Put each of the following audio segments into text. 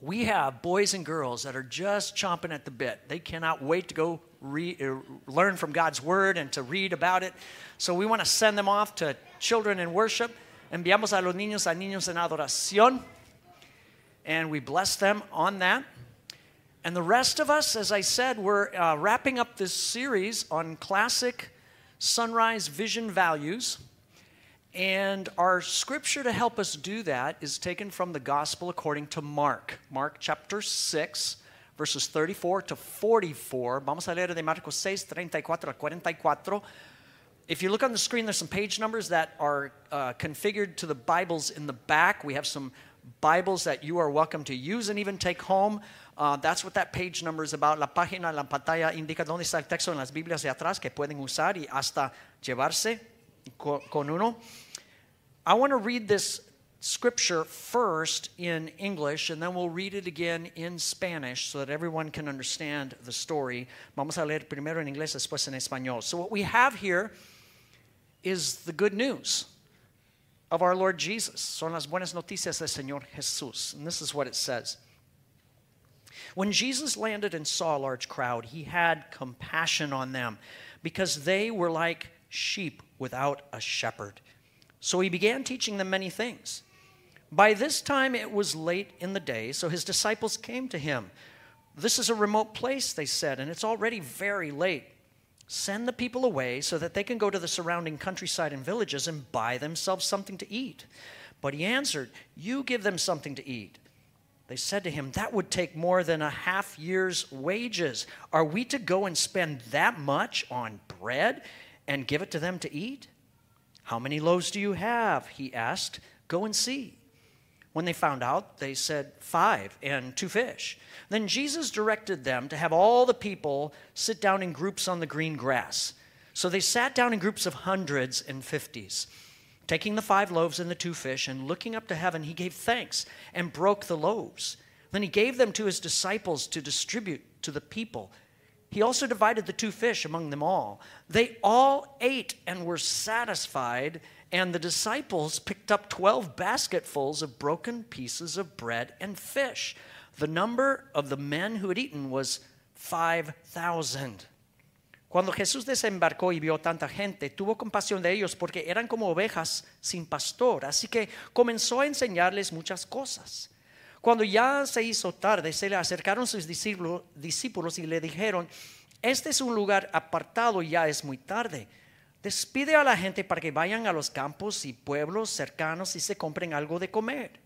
we have boys and girls that are just chomping at the bit. They cannot wait to go re- uh, learn from God's word and to read about it. So we want to send them off to children in worship. Enviamos a los niños a niños en adoración. And we bless them on that. And the rest of us, as I said, we're uh, wrapping up this series on classic sunrise vision values. And our scripture to help us do that is taken from the gospel according to Mark. Mark chapter 6, verses 34 to 44. Vamos a leer de Marcos 6, 34 al 44. If you look on the screen, there's some page numbers that are uh, configured to the Bibles in the back. We have some Bibles that you are welcome to use and even take home. Uh, that's what that page number is about. La página, la pantalla indica dónde está el texto en las Biblias de atrás que pueden usar y hasta llevarse con uno. I want to read this scripture first in English and then we'll read it again in Spanish so that everyone can understand the story. Vamos a leer primero en inglés, después en español. So, what we have here is the good news of our Lord Jesus. Son las buenas noticias del Señor Jesús. And this is what it says. When Jesus landed and saw a large crowd, he had compassion on them because they were like sheep without a shepherd. So he began teaching them many things. By this time it was late in the day, so his disciples came to him. This is a remote place, they said, and it's already very late. Send the people away so that they can go to the surrounding countryside and villages and buy themselves something to eat. But he answered, You give them something to eat. They said to him, That would take more than a half year's wages. Are we to go and spend that much on bread and give it to them to eat? How many loaves do you have? He asked. Go and see. When they found out, they said, Five and two fish. Then Jesus directed them to have all the people sit down in groups on the green grass. So they sat down in groups of hundreds and fifties. Taking the five loaves and the two fish and looking up to heaven, he gave thanks and broke the loaves. Then he gave them to his disciples to distribute to the people. He also divided the two fish among them all. They all ate and were satisfied, and the disciples picked up 12 basketfuls of broken pieces of bread and fish. The number of the men who had eaten was 5,000. Cuando Jesús desembarcó y vio tanta gente, tuvo compasión de ellos porque eran como ovejas sin pastor, así que comenzó a enseñarles muchas cosas. Cuando ya se hizo tarde, se le acercaron sus discípulos, y le dijeron, este es un lugar apartado ya es muy tarde. Despide a la gente para que vayan a los campos y pueblos cercanos y se compren algo de comer.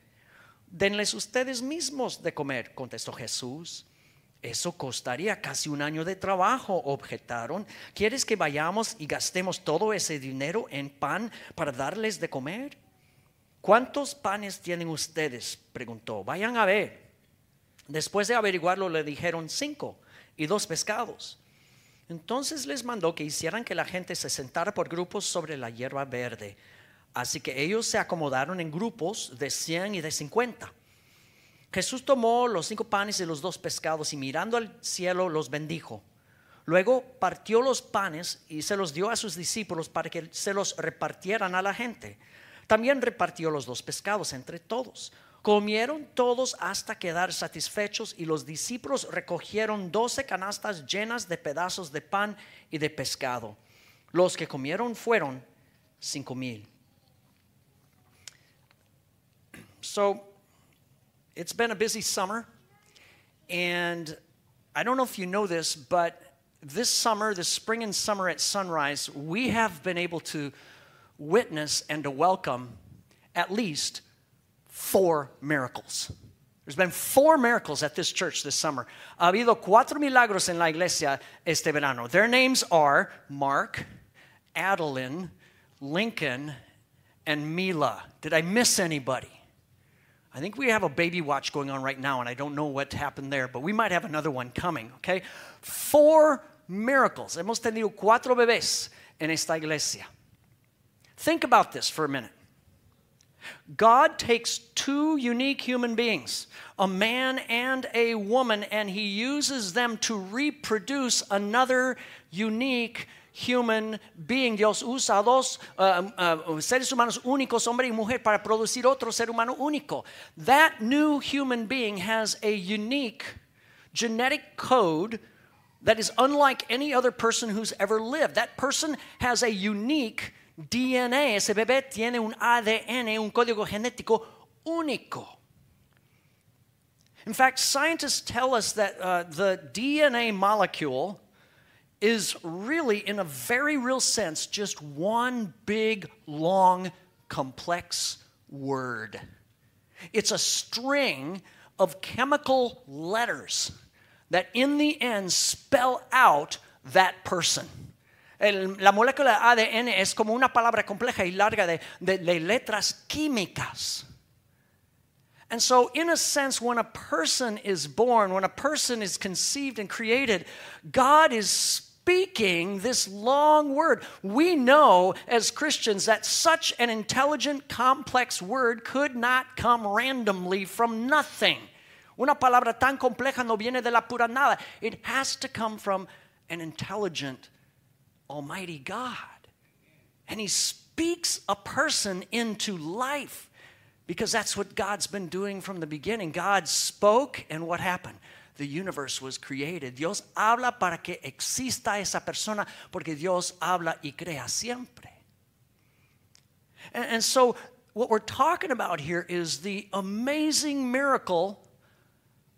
Denles ustedes mismos de comer, contestó Jesús. Eso costaría casi un año de trabajo, objetaron. ¿Quieres que vayamos y gastemos todo ese dinero en pan para darles de comer? ¿Cuántos panes tienen ustedes? preguntó. Vayan a ver. Después de averiguarlo le dijeron cinco y dos pescados. Entonces les mandó que hicieran que la gente se sentara por grupos sobre la hierba verde. Así que ellos se acomodaron en grupos de cien y de cincuenta. Jesús tomó los cinco panes y los dos pescados y mirando al cielo los bendijo. Luego partió los panes y se los dio a sus discípulos para que se los repartieran a la gente. También repartió los dos pescados entre todos. Comieron todos hasta quedar satisfechos y los discípulos recogieron doce canastas llenas de pedazos de pan y de pescado. Los que comieron fueron cinco mil. So, it's been a busy summer, and I don't know if you know this, but this summer, the spring and summer at sunrise, we have been able to witness and to welcome at least four miracles. There's been four miracles at this church this summer. Ha habido cuatro milagros en la iglesia este verano. Their names are Mark, Adeline, Lincoln, and Mila. Did I miss anybody? I think we have a baby watch going on right now, and I don't know what happened there, but we might have another one coming, okay? Four miracles. Hemos tenido cuatro bebés en esta iglesia. Think about this for a minute. God takes two unique human beings, a man and a woman, and he uses them to reproduce another unique human being. Dios usa dos uh, uh, seres humanos únicos, hombre y mujer, para producir otro ser humano único. That new human being has a unique genetic code that is unlike any other person who's ever lived. That person has a unique DNA. Ese bebé tiene un ADN, un código genético único. In fact, scientists tell us that uh, the DNA molecule is really, in a very real sense, just one big, long, complex word. It's a string of chemical letters that, in the end, spell out that person. El, la molécula ADN es como una palabra compleja y larga de, de, de letras químicas. And so, in a sense, when a person is born, when a person is conceived and created, God is speaking this long word. We know as Christians that such an intelligent, complex word could not come randomly from nothing. Una palabra tan compleja no viene de la pura nada. It has to come from an intelligent, almighty God. And He speaks a person into life. Because that's what God's been doing from the beginning. God spoke, and what happened? The universe was created. Dios habla para que exista esa persona, porque Dios habla y crea siempre. And, and so, what we're talking about here is the amazing miracle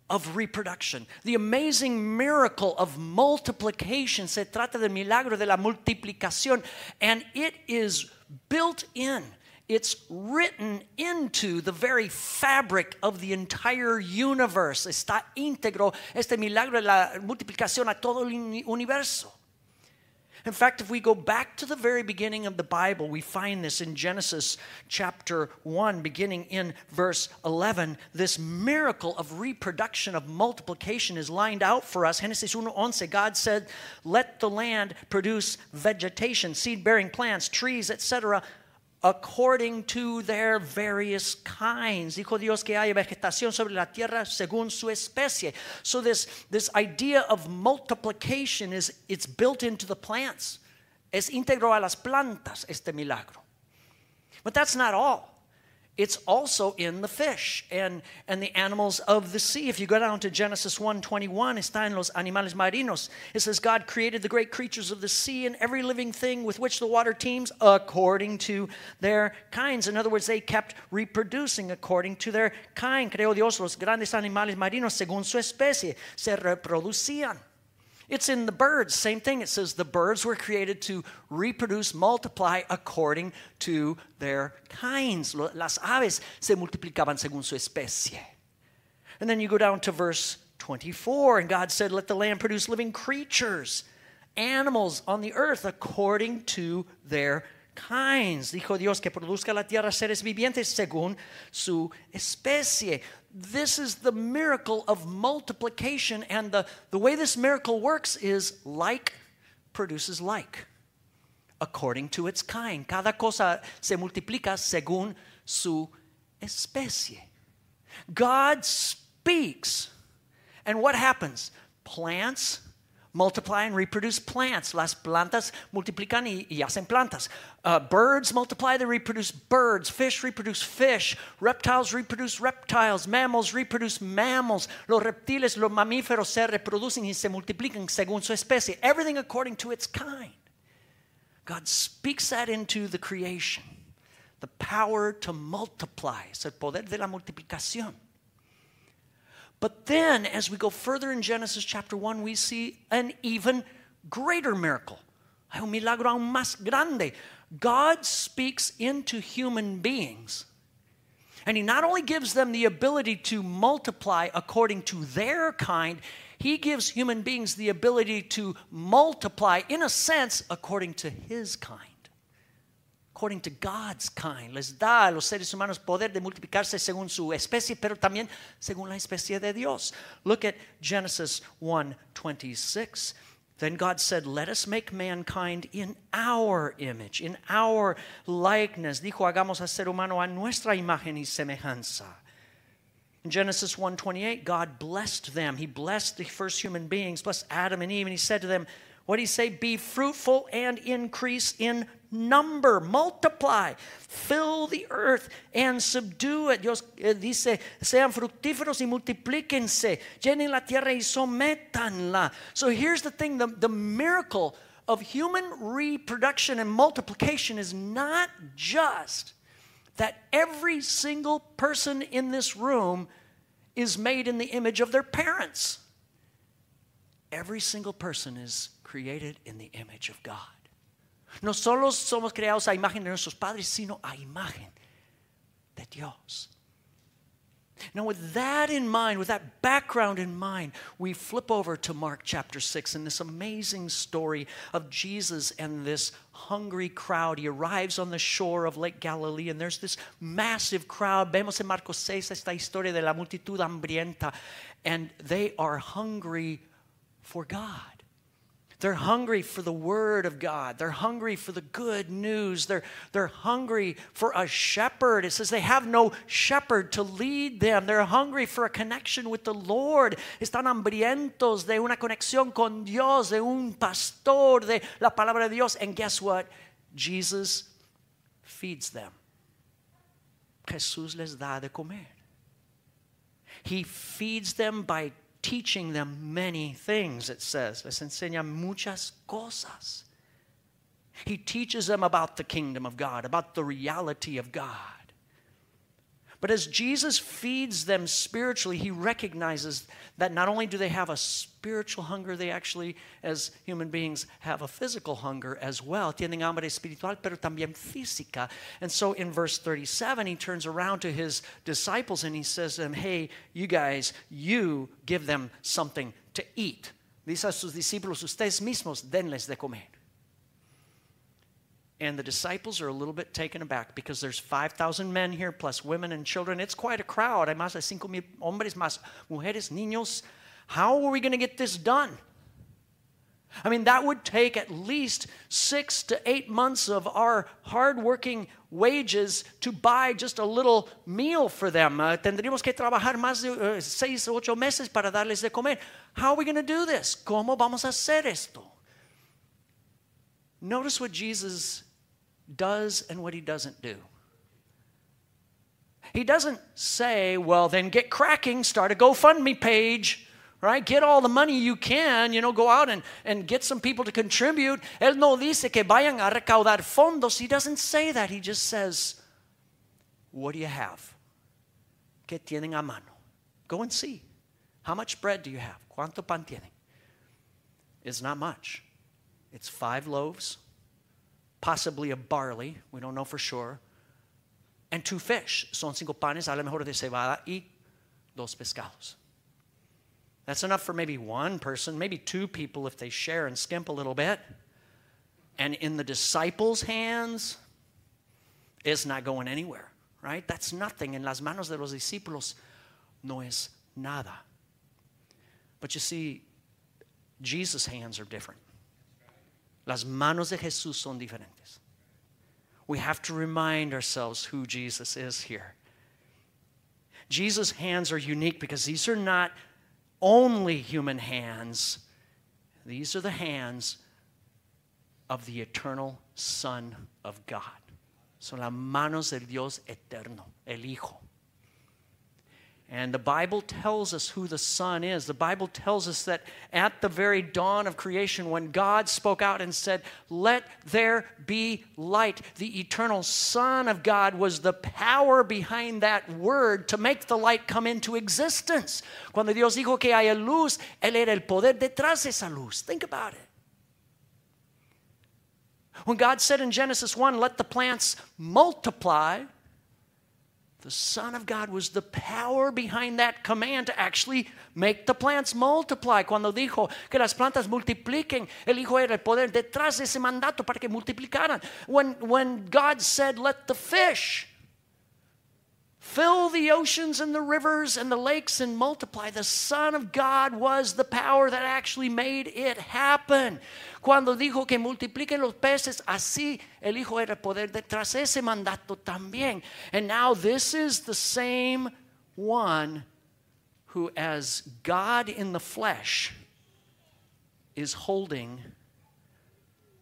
of reproduction, the amazing miracle of multiplication. Se trata del milagro de la multiplicación, and it is built in it's written into the very fabric of the entire universe. Está íntegro este milagro de la multiplicación a todo el universo. In fact, if we go back to the very beginning of the Bible, we find this in Genesis chapter 1, beginning in verse 11. This miracle of reproduction, of multiplication, is lined out for us. Genesis 1:11, God said, Let the land produce vegetation, seed bearing plants, trees, etc according to their various kinds. Dijo Dios que haya vegetación sobre la tierra según su especie. So this, this idea of multiplication is it's built into the plants. Es íntegro a las plantas este milagro. But that's not all it's also in the fish and, and the animals of the sea. If you go down to Genesis 1:21, está en los animales marinos. It says God created the great creatures of the sea and every living thing with which the water teems according to their kinds. In other words, they kept reproducing according to their kind. Creó Dios los grandes animales marinos según su especie. Se reproducían. It's in the birds, same thing. It says the birds were created to reproduce, multiply according to their kinds. Las aves se multiplicaban según su especie. And then you go down to verse 24, and God said, Let the land produce living creatures, animals on the earth according to their kinds. Dijo Dios que produzca la tierra seres vivientes según su especie this is the miracle of multiplication. And the, the way this miracle works is like produces like, according to its kind. Cada cosa se multiplica según su especie. God speaks. And what happens? Plants multiply and reproduce plants. Las plantas multiplican y, y hacen plantas. Uh, birds multiply, they reproduce birds. Fish reproduce fish. Reptiles reproduce reptiles. Mammals reproduce mammals. Los reptiles, los mamíferos se reproducen y se multiplican según su especie. Everything according to its kind. God speaks that into the creation. The power to multiply. Es el poder de la multiplicación. But then, as we go further in Genesis chapter 1, we see an even greater miracle. Hay un milagro aún más grande. God speaks into human beings. And He not only gives them the ability to multiply according to their kind, He gives human beings the ability to multiply, in a sense, according to His kind according to God's kind. Les da a los seres humanos poder de multiplicarse según su especie, pero también según la especie de Dios. Look at Genesis 1:26. Then God said, Let us make mankind in our image, in our likeness. Dijo, hagamos al ser humano a nuestra imagen y semejanza. In Genesis 1:28, God blessed them. He blessed the first human beings, blessed Adam and Eve, and he said to them, What did he say? Be fruitful and increase in number, multiply, fill the earth and subdue it. Dios eh, dice, sean fructíferos y multiplíquense, llenen la tierra y sométanla. So here's the thing the, the miracle of human reproduction and multiplication is not just that every single person in this room is made in the image of their parents. Every single person is created in the image of God. No solo somos creados a imagen de nuestros padres, sino a imagen de Dios. Now, with that in mind, with that background in mind, we flip over to Mark chapter 6 and this amazing story of Jesus and this hungry crowd. He arrives on the shore of Lake Galilee and there's this massive crowd. Vemos en Marcos 6 esta historia de la multitud hambrienta, and they are hungry for God. They're hungry for the Word of God. They're hungry for the good news. They're, they're hungry for a shepherd. It says they have no shepherd to lead them. They're hungry for a connection with the Lord. Están hambrientos de una conexión con Dios, de un pastor, de la palabra de Dios. And guess what? Jesus feeds them. Jesús les da de comer. He feeds them by teaching them many things, it says. Les enseña muchas cosas. He teaches them about the kingdom of God, about the reality of God. But as Jesus feeds them spiritually, he recognizes that not only do they have a spiritual hunger, they actually, as human beings, have a physical hunger as well. Tienen hambre espiritual, pero también física. And so in verse 37, he turns around to his disciples and he says to them, Hey, you guys, you give them something to eat. Dice a sus discípulos, ustedes mismos denles de comer. And the disciples are a little bit taken aback because there's 5,000 men here plus women and children. It's quite a crowd. Hay más de 5 mil hombres, más mujeres, niños. How are we going to get this done? I mean, that would take at least six to eight months of our hardworking wages to buy just a little meal for them. Uh, tendríamos que trabajar más de uh, seis o ocho meses para darles de comer. How are we going to do this? ¿Cómo vamos a hacer esto? Notice what Jesus does and what he doesn't do. He doesn't say, well, then get cracking, start a GoFundMe page, right? Get all the money you can, you know, go out and, and get some people to contribute. Él no dice que vayan a recaudar fondos. He doesn't say that. He just says, what do you have? ¿Qué tienen a mano? Go and see. How much bread do you have? ¿Cuánto pan tienen? It's not much. It's five loaves possibly a barley, we don't know for sure, and two fish. Son cinco panes, a lo mejor de cebada, y dos pescados. That's enough for maybe one person, maybe two people if they share and skimp a little bit. And in the disciples' hands, it's not going anywhere, right? That's nothing. En las manos de los discípulos no es nada. But you see, Jesus' hands are different. Las manos de Jesús son diferentes. We have to remind ourselves who Jesus is here. Jesus' hands are unique because these are not only human hands, these are the hands of the eternal Son of God. Son las manos del Dios eterno, el Hijo. And the Bible tells us who the Son is. The Bible tells us that at the very dawn of creation, when God spoke out and said, Let there be light, the eternal Son of God was the power behind that word to make the light come into existence. Cuando Dios dijo que haya luz, Él era el poder detrás de esa luz. Think about it. When God said in Genesis 1, Let the plants multiply, the Son of God was the power behind that command to actually make the plants multiply. Cuando dijo que las plantas multipliquen, el Hijo era el poder detrás de ese mandato para que multiplicaran. When, when God said, let the fish fill the oceans and the rivers and the lakes and multiply, the Son of God was the power that actually made it happen. Cuando dijo que multipliquen los peces, así el Hijo era el poder detrás de ese mandato también. And now this is the same one who, as God in the flesh, is holding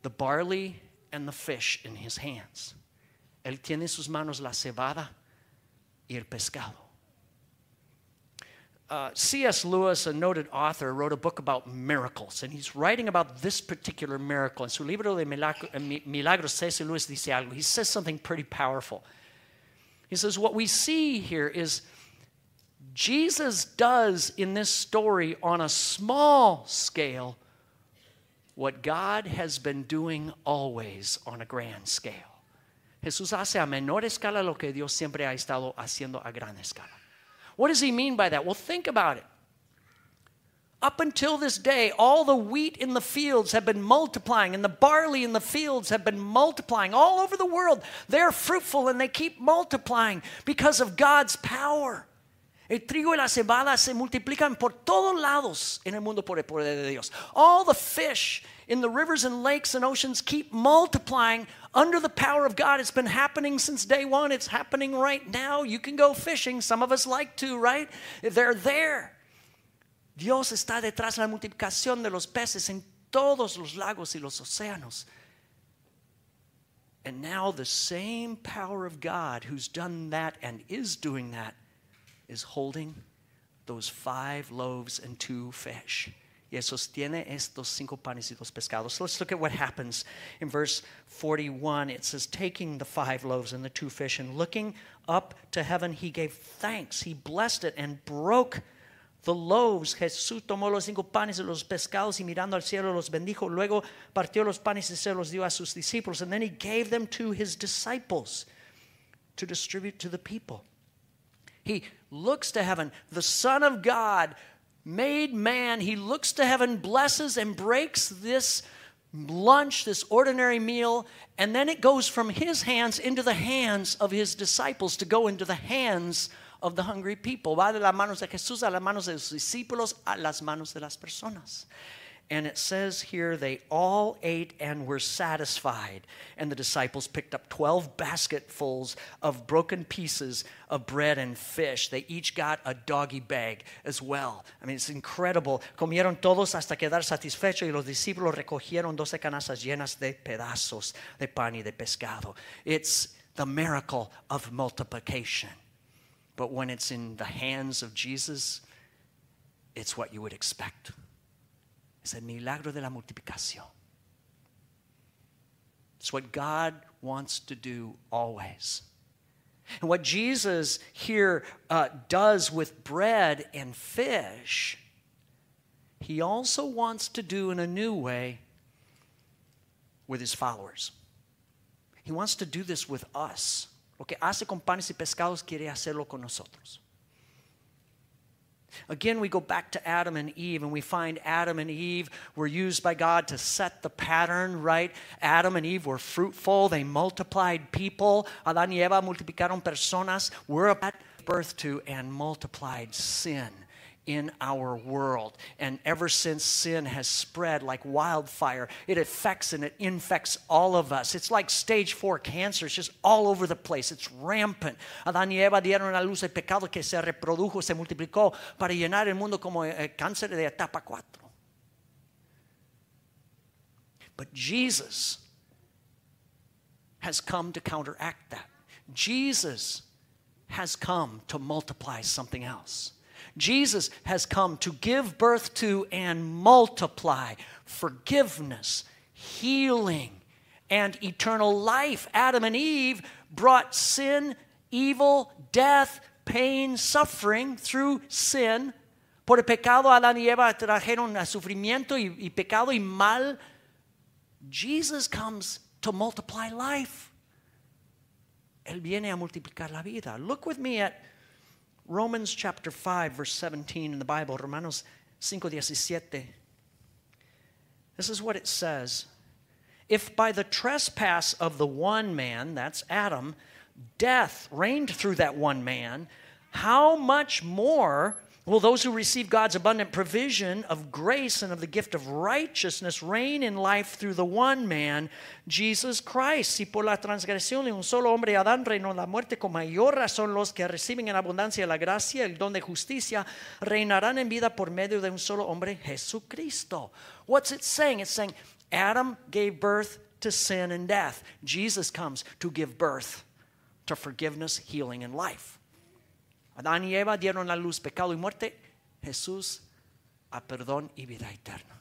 the barley and the fish in his hands. Él tiene en sus manos la cebada y el pescado. Uh, C.S. Lewis, a noted author, wrote a book about miracles, and he's writing about this particular miracle. En su libro de Milagros, C.S. Lewis dice algo. He says something pretty powerful. He says, What we see here is Jesus does in this story on a small scale what God has been doing always on a grand scale. Jesús hace a menor escala lo que Dios siempre ha estado haciendo a gran escala. What does he mean by that? Well, think about it. Up until this day, all the wheat in the fields have been multiplying, and the barley in the fields have been multiplying all over the world. They're fruitful and they keep multiplying because of God's power. El trigo y la cebada se multiplican por todos lados en el mundo por el poder de Dios. All the fish in the rivers and lakes and oceans keep multiplying under the power of God. It's been happening since day one. It's happening right now. You can go fishing. Some of us like to, right? They're there. Dios está detrás de la multiplicación de los peces en todos los lagos y los océanos. And now the same power of God who's done that and is doing that is holding those five loaves and two fish y sostiene estos cinco panes y dos pescados. So let's look at what happens in verse 41. It says, Taking the five loaves and the two fish and looking up to heaven, he gave thanks. He blessed it and broke the loaves. Jesús tomó los cinco panes y los pescados y mirando al cielo los bendijo. Luego partió los panes y se los dio a sus discípulos. And then he gave them to his disciples to distribute to the people. He looks to heaven, the Son of God made man, he looks to heaven, blesses, and breaks this lunch, this ordinary meal, and then it goes from his hands into the hands of his disciples to go into the hands of the hungry people. Va de las manos de Jesús a las manos de sus discípulos, a las manos de las personas. And it says here they all ate and were satisfied. And the disciples picked up 12 basketfuls of broken pieces of bread and fish. They each got a doggy bag as well. I mean, it's incredible. Comieron todos hasta quedar satisfechos y los discípulos recogieron 12 canastas llenas de pedazos de pan y de pescado. It's the miracle of multiplication. But when it's in the hands of Jesus, it's what you would expect. Es el milagro de la multiplicación. It's what God wants to do always. And what Jesus here uh, does with bread and fish, he also wants to do in a new way with his followers. He wants to do this with us. Lo que hace con panes y pescados quiere hacerlo con nosotros. Again, we go back to Adam and Eve, and we find Adam and Eve were used by God to set the pattern, right? Adam and Eve were fruitful, they multiplied people. Adán y Eva multiplicaron personas, were at birth to, and multiplied sin in our world. And ever since sin has spread like wildfire, it affects and it infects all of us. It's like stage four cancer, it's just all over the place, it's rampant. Adán y Eva dieron a luz el pecado que se reprodujo, se multiplicó para llenar el mundo como el cáncer de etapa 4. But Jesus has come to counteract that. Jesus has come to multiply something else. Jesus has come to give birth to and multiply forgiveness, healing, and eternal life. Adam and Eve brought sin, evil, death, pain, suffering through sin. Por el pecado, Adán y Eva trajeron sufrimiento y, y pecado y mal. Jesus comes to multiply life. Él viene a multiplicar la vida. Look with me at Romans chapter 5, verse 17 in the Bible, Romanos 5:17. This is what it says. If by the trespass of the one man, that's Adam, death reigned through that one man, how much more Will those who receive God's abundant provision of grace and of the gift of righteousness reign in life through the one man, Jesus Christ? Si por la transgresión de un solo hombre Adán reinó la muerte, con mayor razón los que reciben en abundancia la gracia, el don de justicia, reinarán en vida por medio de un solo hombre, Jesucristo. What's it saying? It's saying Adam gave birth to sin and death. Jesus comes to give birth to forgiveness, healing, and life. Adán y Eva dieron a luz pecado y muerte. Jesús a perdón y vida eterna.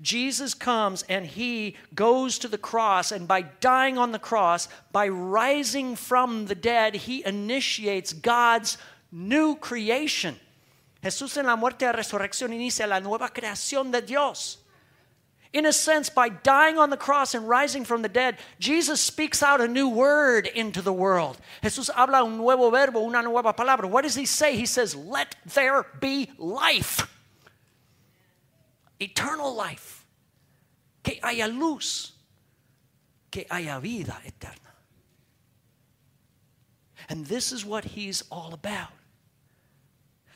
Jesus comes and he goes to the cross, and by dying on the cross, by rising from the dead, he initiates God's new creation. Jesús en la muerte y resurrección inicia la nueva creación de Dios. In a sense, by dying on the cross and rising from the dead, Jesus speaks out a new word into the world. Jesús habla un nuevo verbo, una nueva palabra. What does he say? He says, Let there be life, eternal life. Que haya luz, que haya vida eterna. And this is what he's all about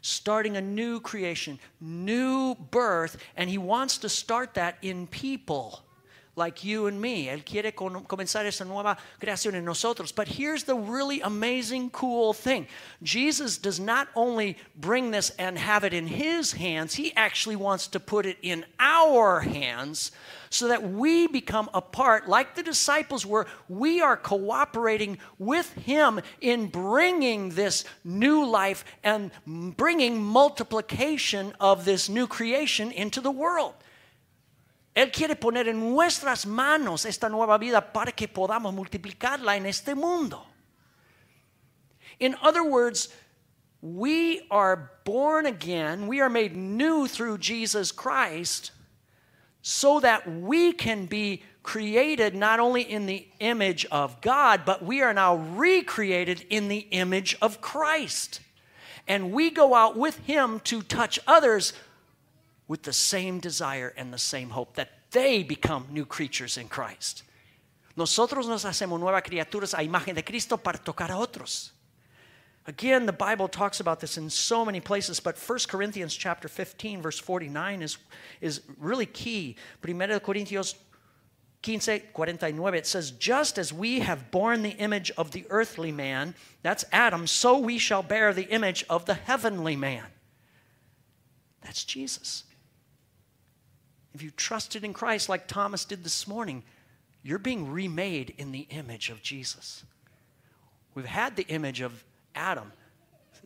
starting a new creation, new birth, and He wants to start that in people like you and me. Él quiere comenzar esa nueva creación en nosotros. But here's the really amazing, cool thing Jesus does not only bring this and have it in His hands, He actually wants to put it in our hands so that we become a part, like the disciples were. We are cooperating with Him in bringing this new life and bringing multiplication of this new creation into the world. Él quiere poner en nuestras manos esta nueva vida para que podamos multiplicarla en este mundo. In other words, we are born again, we are made new through Jesus Christ so that we can be created not only in the image of God, but we are now recreated in the image of Christ. And we go out with Him to touch others with the same desire and the same hope that they become new creatures in Christ. Nosotros nos hacemos nuevas criaturas a imagen de Cristo para tocar a otros. Again, the Bible talks about this in so many places, but 1 Corinthians chapter 15, verse 49 is, is really key. 1 Corintios 15, 49, it says, Just as we have borne the image of the earthly man, that's Adam, so we shall bear the image of the heavenly man. That's Jesus. If you trusted in Christ like Thomas did this morning, you're being remade in the image of Jesus. We've had the image of Adam.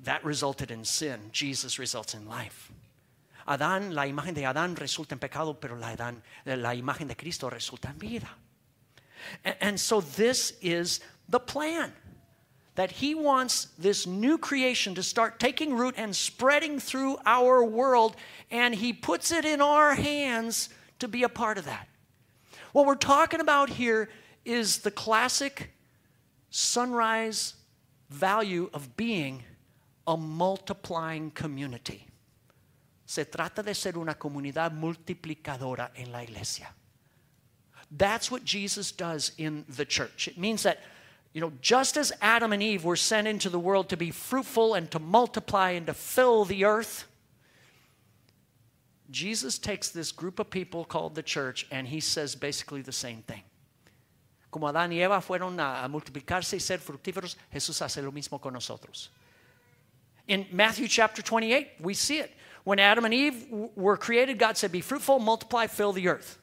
That resulted in sin. Jesus results in life. Adán, la imagen de Adán resulta en pecado, pero la, Adán, la imagen de Cristo resulta en vida. And, and so this is the plan that he wants this new creation to start taking root and spreading through our world, and he puts it in our hands to be a part of that. What we're talking about here is the classic sunrise value of being a multiplying community. Se trata de ser una comunidad multiplicadora en la iglesia. That's what Jesus does in the church. It means that, you know, just as Adam and Eve were sent into the world to be fruitful and to multiply and to fill the earth, Jesus takes this group of people called the church and he says basically the same thing. Como Adán y Eva fueron a, multiplicarse y ser fructíferos, Jesús hace lo mismo con nosotros. In Matthew chapter 28, we see it. When Adam and Eve were created, God said, Be fruitful, multiply, fill the earth.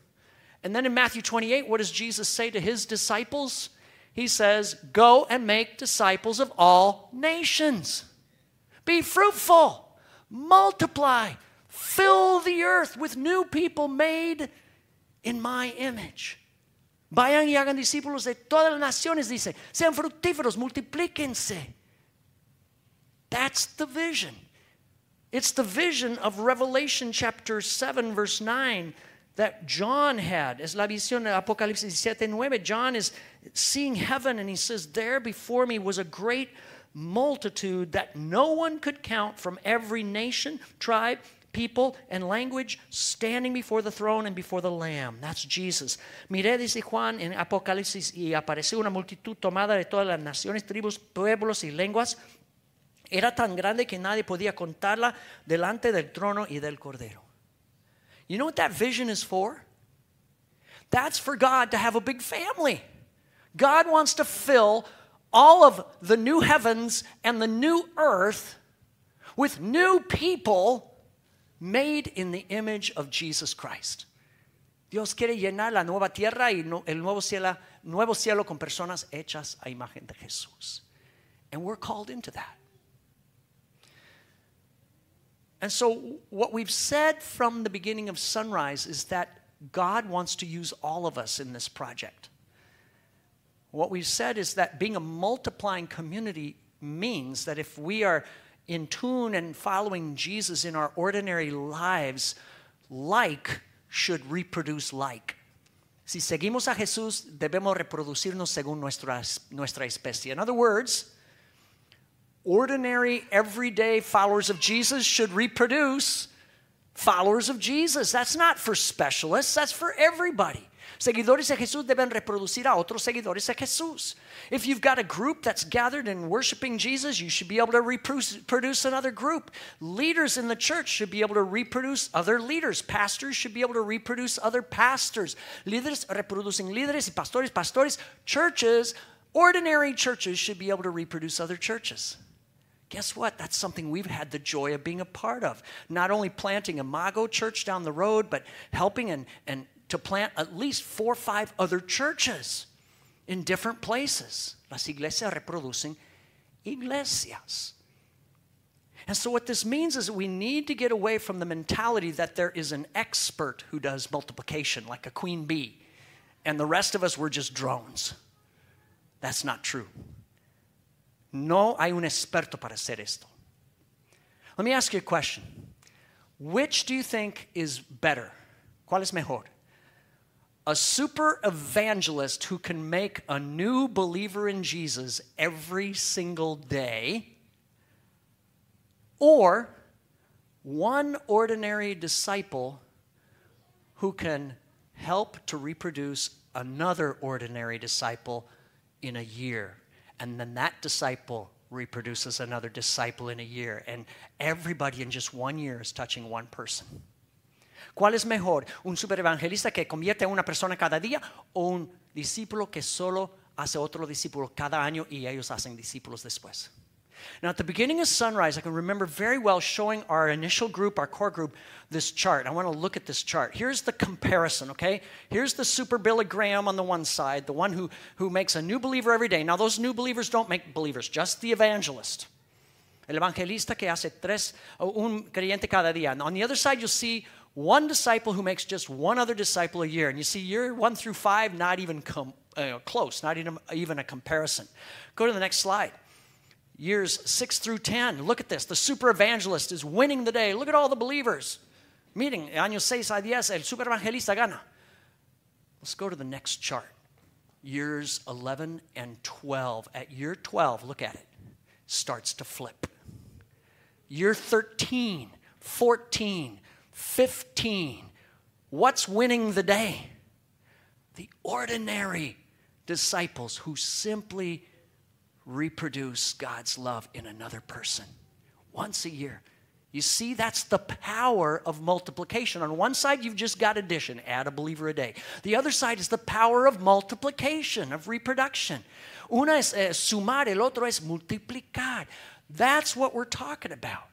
And then in Matthew 28, what does Jesus say to his disciples? He says, Go and make disciples of all nations. Be fruitful, multiply, fill the earth with new people made in my image. Vayan y hagan discípulos de todas las naciones, dice. Sean fructíferos, multiplíquense. That's the vision. It's the vision of Revelation chapter 7, verse 9 that John had. Es la visión de Apocalipsis 7, 9. John is seeing heaven and he says, There before me was a great multitude that no one could count from every nation, tribe, people and language standing before the throne and before the Lamb. That's Jesus. Miré, dice Juan en Apocalipsis, y apareció una multitud tomada de todas las naciones, tribus, pueblos y lenguas. Era tan grande que nadie podía contarla delante del trono y del cordero. You know what that vision is for? That's for God to have a big family. God wants to fill all of the new heavens and the new earth with new people made in the image of Jesus Christ. Dios quiere llenar la nueva tierra y el nuevo cielo, nuevo cielo con personas hechas a imagen de Jesús. And we're called into that. And so, what we've said from the beginning of Sunrise is that God wants to use all of us in this project. What we've said is that being a multiplying community means that if we are in tune and following Jesus in our ordinary lives, like should reproduce like. Si seguimos a Jesús, debemos reproducirnos según nuestra, nuestra especie. In other words, ordinary, everyday followers of Jesus should reproduce followers of Jesus. That's not for specialists, that's for everybody. Seguidores de Jesús deben reproducir a otros seguidores de Jesús. If you've got a group that's gathered and worshiping Jesus, you should be able to reproduce another group. Leaders in the church should be able to reproduce other leaders. Pastors should be able to reproduce other pastors. Líderes reproducing líderes y pastores, pastores. Churches, ordinary churches should be able to reproduce other churches. Guess what? That's something we've had the joy of being a part of. Not only planting a Mago church down the road, but helping and, and to plant at least four or five other churches in different places. Las iglesias reproducen iglesias. And so, what this means is that we need to get away from the mentality that there is an expert who does multiplication, like a queen bee, and the rest of us were just drones. That's not true. No hay un experto para hacer esto. Let me ask you a question. Which do you think is better? ¿Cuál es mejor? A super evangelist who can make a new believer in Jesus every single day, or one ordinary disciple who can help to reproduce another ordinary disciple in a year and then that disciple reproduces another disciple in a year, and everybody in just one year is touching one person. ¿Cuál es mejor? ¿Un superevangelista que convierte a una persona cada día o un discípulo que solo hace otro discípulo cada año y ellos hacen discípulos después? Now, at the beginning of Sunrise, I can remember very well showing our initial group, our core group, this chart. I want to look at this chart. Here's the comparison, okay? Here's the super Billy Graham on the one side, the one who, who makes a new believer every day. Now, those new believers don't make believers, just the evangelist. El evangelista que hace tres, un creyente cada día. And on the other side, you'll see one disciple who makes just one other disciple a year. And you see year one through five, not even com, uh, close, not even, even a comparison. Go to the next slide years 6 through 10. Look at this. The super evangelist is winning the day. Look at all the believers. Miren, años 6 a 10, el super evangelista gana. Let's go to the next chart. Years 11 and 12. At year 12, look at it, starts to flip. Year 13, 14, 15. What's winning the day? The ordinary disciples who simply reproduce God's love in another person once a year. You see, that's the power of multiplication. On one side, you've just got addition, add a believer a day. The other side is the power of multiplication, of reproduction. Una es eh, sumar, el otro es multiplicar. That's what we're talking about.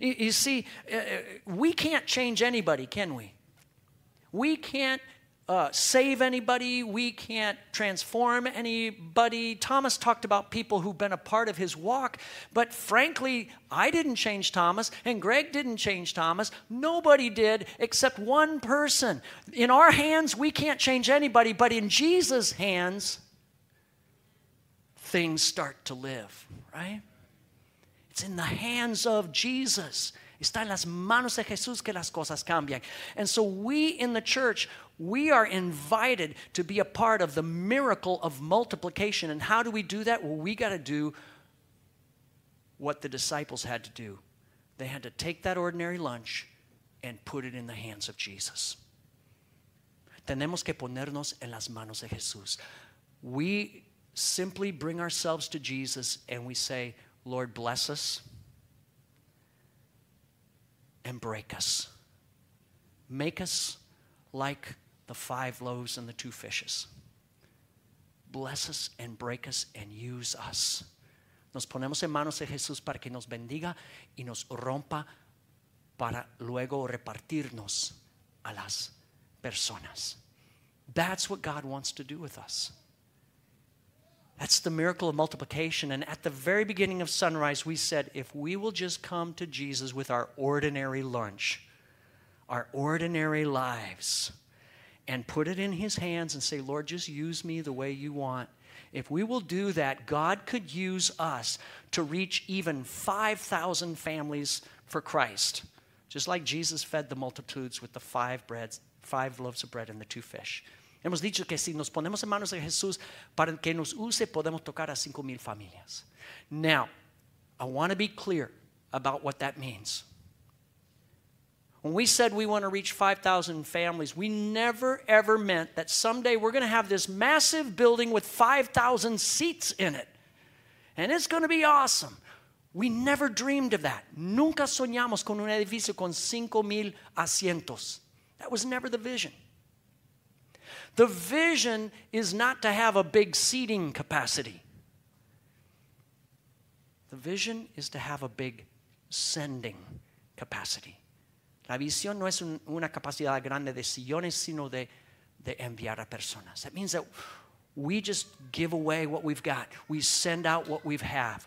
You, you see, uh, we can't change anybody, can we? We can't uh, save anybody, we can't transform anybody. Thomas talked about people who've been a part of his walk, but frankly, I didn't change Thomas, and Greg didn't change Thomas. Nobody did except one person. In our hands, we can't change anybody, but in Jesus' hands, things start to live, right? It's in the hands of Jesus. Está en las manos de Jesús que las cosas cambian. And so we in the church, we are invited to be a part of the miracle of multiplication. And how do we do that? Well, we got to do what the disciples had to do. They had to take that ordinary lunch and put it in the hands of Jesus. Tenemos que ponernos en las manos de Jesús. We simply bring ourselves to Jesus and we say, Lord, bless us and break us. Make us like the five loaves and the two fishes. Bless us and break us and use us. Nos ponemos en manos de Jesús para que nos bendiga y nos rompa para luego repartirnos a las personas. That's what God wants to do with us. That's the miracle of multiplication. And at the very beginning of sunrise, we said if we will just come to Jesus with our ordinary lunch, our ordinary lives, and put it in His hands and say, Lord, just use me the way you want. If we will do that, God could use us to reach even 5,000 families for Christ, just like Jesus fed the multitudes with the five breads, five loaves of bread and the two fish. Hemos dicho que si nos ponemos en manos de Jesús para que nos use, podemos tocar a cinco mil familias. Now, I want to be clear about what that means. When we said we want to reach 5,000 families, we never ever meant that someday we're going to have this massive building with 5,000 seats in it. And it's going to be awesome. We never dreamed of that. Nunca soñamos con un edificio con 5,000 asientos. That was never the vision. The vision is not to have a big seating capacity. The vision is to have a big sending capacity. La visión no es un, una capacidad grande de sillones, sino de, de enviar a personas. That means that we just give away what we've got. We send out what we have.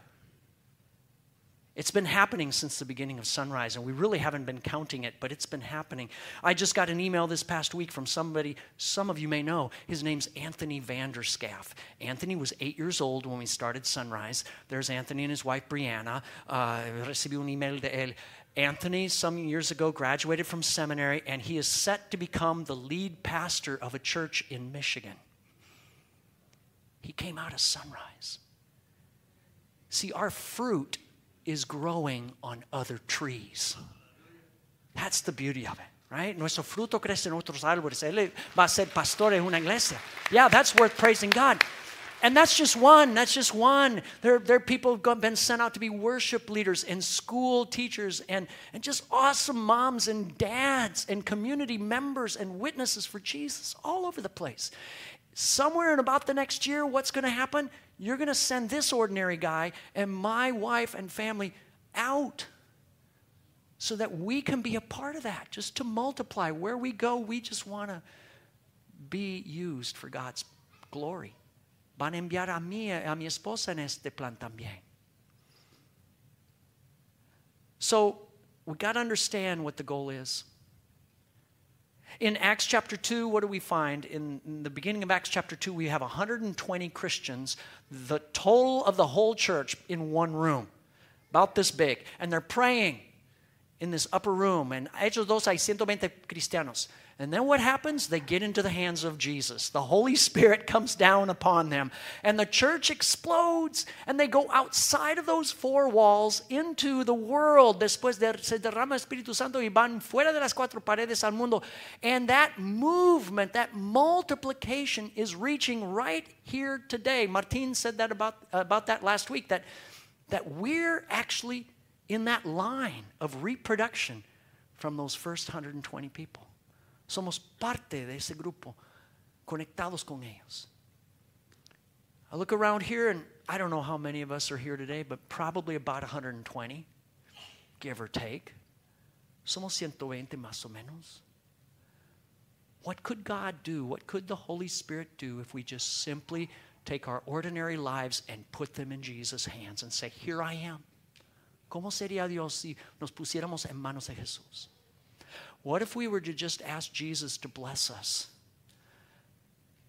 It's been happening since the beginning of sunrise, and we really haven't been counting it, but it's been happening. I just got an email this past week from somebody, some of you may know. His name's Anthony Vanderscaff. Anthony was eight years old when we started Sunrise. There's Anthony and his wife Brianna. Uh, recibí un email de él. Anthony, some years ago, graduated from seminary, and he is set to become the lead pastor of a church in Michigan. He came out of Sunrise. See, our fruit is growing on other trees. That's the beauty of it, right? Nuestro fruto crece en otros árboles. Él va a ser pastor en una iglesia. Yeah, that's worth praising God. And that's just one. That's just one. There, there are people who've been sent out to be worship leaders and school teachers and, and just awesome moms and dads and community members and witnesses for Jesus all over the place. Somewhere in about the next year, what's going to happen? You're going to send this ordinary guy and my wife and family out so that we can be a part of that, just to multiply. Where we go, we just want to be used for God's glory. Van a enviar a mí, a mi esposa en este plan también. So we got to understand what the goal is. In Acts chapter 2, what do we find? In, in, the beginning of Acts chapter 2, we have 120 Christians, the total of the whole church in one room, about this big. And they're praying in this upper room. And Hechos 2 hay 120 cristianos. And then what happens? They get into the hands of Jesus. The Holy Spirit comes down upon them, and the church explodes, and they go outside of those four walls into the world. Después de, se derrama Espíritu Santo y van fuera de las cuatro paredes al mundo. And that movement, that multiplication is reaching right here today. Martin said that about, about that last week, that, that we're actually in that line of reproduction from those first 120 people. Somos parte de ese grupo, conectados con ellos. I look around here and I don't know how many of us are here today, but probably about 120, give or take. Somos 120 más o menos. What could God do? What could the Holy Spirit do if we just simply take our ordinary lives and put them in Jesus' hands and say, Here I am? ¿Cómo sería Dios si nos pusiéramos en manos de Jesús? What if we were to just ask Jesus to bless us?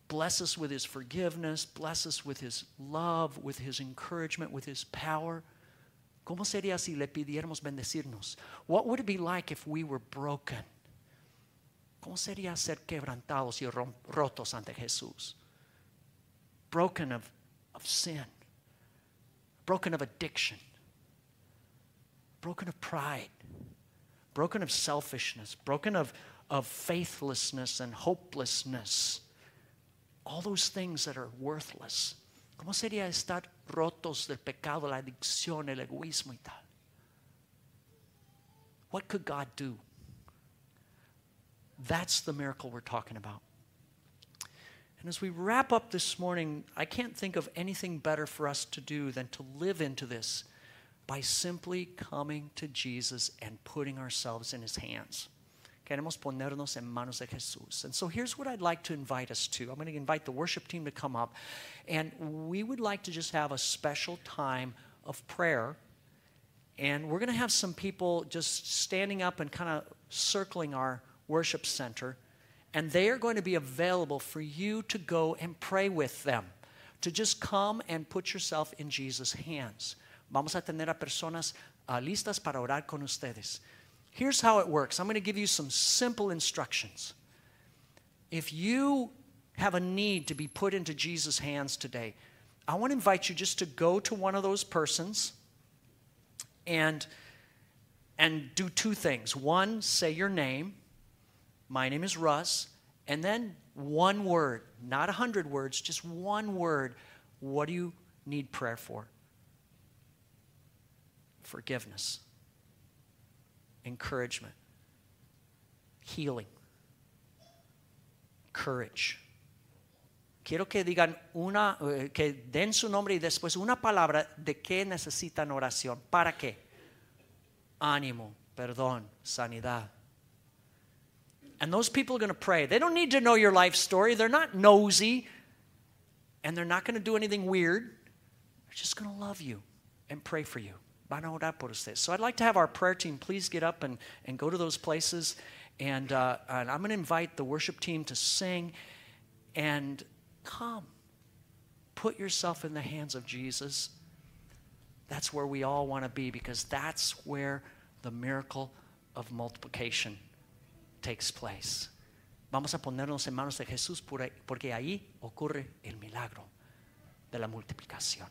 Bless us with his forgiveness, bless us with his love, with his encouragement, with his power. ¿Cómo sería si le pidiéramos bendecirnos? What would it be like if we were broken? ¿Cómo sería ser quebrantados y rotos ante Jesús? Broken of, of sin, broken of addiction, broken of pride, broken of selfishness, broken of, of faithlessness and hopelessness, all those things that are worthless. ¿Cómo sería estar rotos del pecado, la adicción, el egoísmo y tal? What could God do? That's the miracle we're talking about. And as we wrap up this morning, I can't think of anything better for us to do than to live into this by simply coming to Jesus and putting ourselves in his hands. Queremos ponernos en manos de Jesús. And so here's what I'd like to invite us to. I'm going to invite the worship team to come up, and we would like to just have a special time of prayer. And we're going to have some people just standing up and kind of circling our worship center, and they are going to be available for you to go and pray with them, to just come and put yourself in Jesus' hands. Vamos a tener a personas uh, listas para orar con ustedes. Here's how it works I'm going to give you some simple instructions. If you have a need to be put into Jesus' hands today, I want to invite you just to go to one of those persons and and do two things. One, say your name. My name is Russ. And then one word, not a hundred words, just one word. What do you need prayer for? Forgiveness encouragement, healing, courage. Quiero que digan una, eh, que den su nombre y después una palabra de qué necesitan oración. ¿Para qué? Ánimo, perdón, sanidad. And those people are going to pray. They don't need to know your life story. They're not nosy. And they're not going to do anything weird. They're just going to love you and pray for you. Van a orar por ustedes. So I'd like to have our prayer team please get up and, and go to those places. And, uh, and I'm going to invite the worship team to sing and come. Put yourself in the hands of Jesus. That's where we all want to be because that's where the miracle of multiplication takes place. Vamos a ponernos en manos de Jesús porque ahí ocurre el milagro de la multiplicación.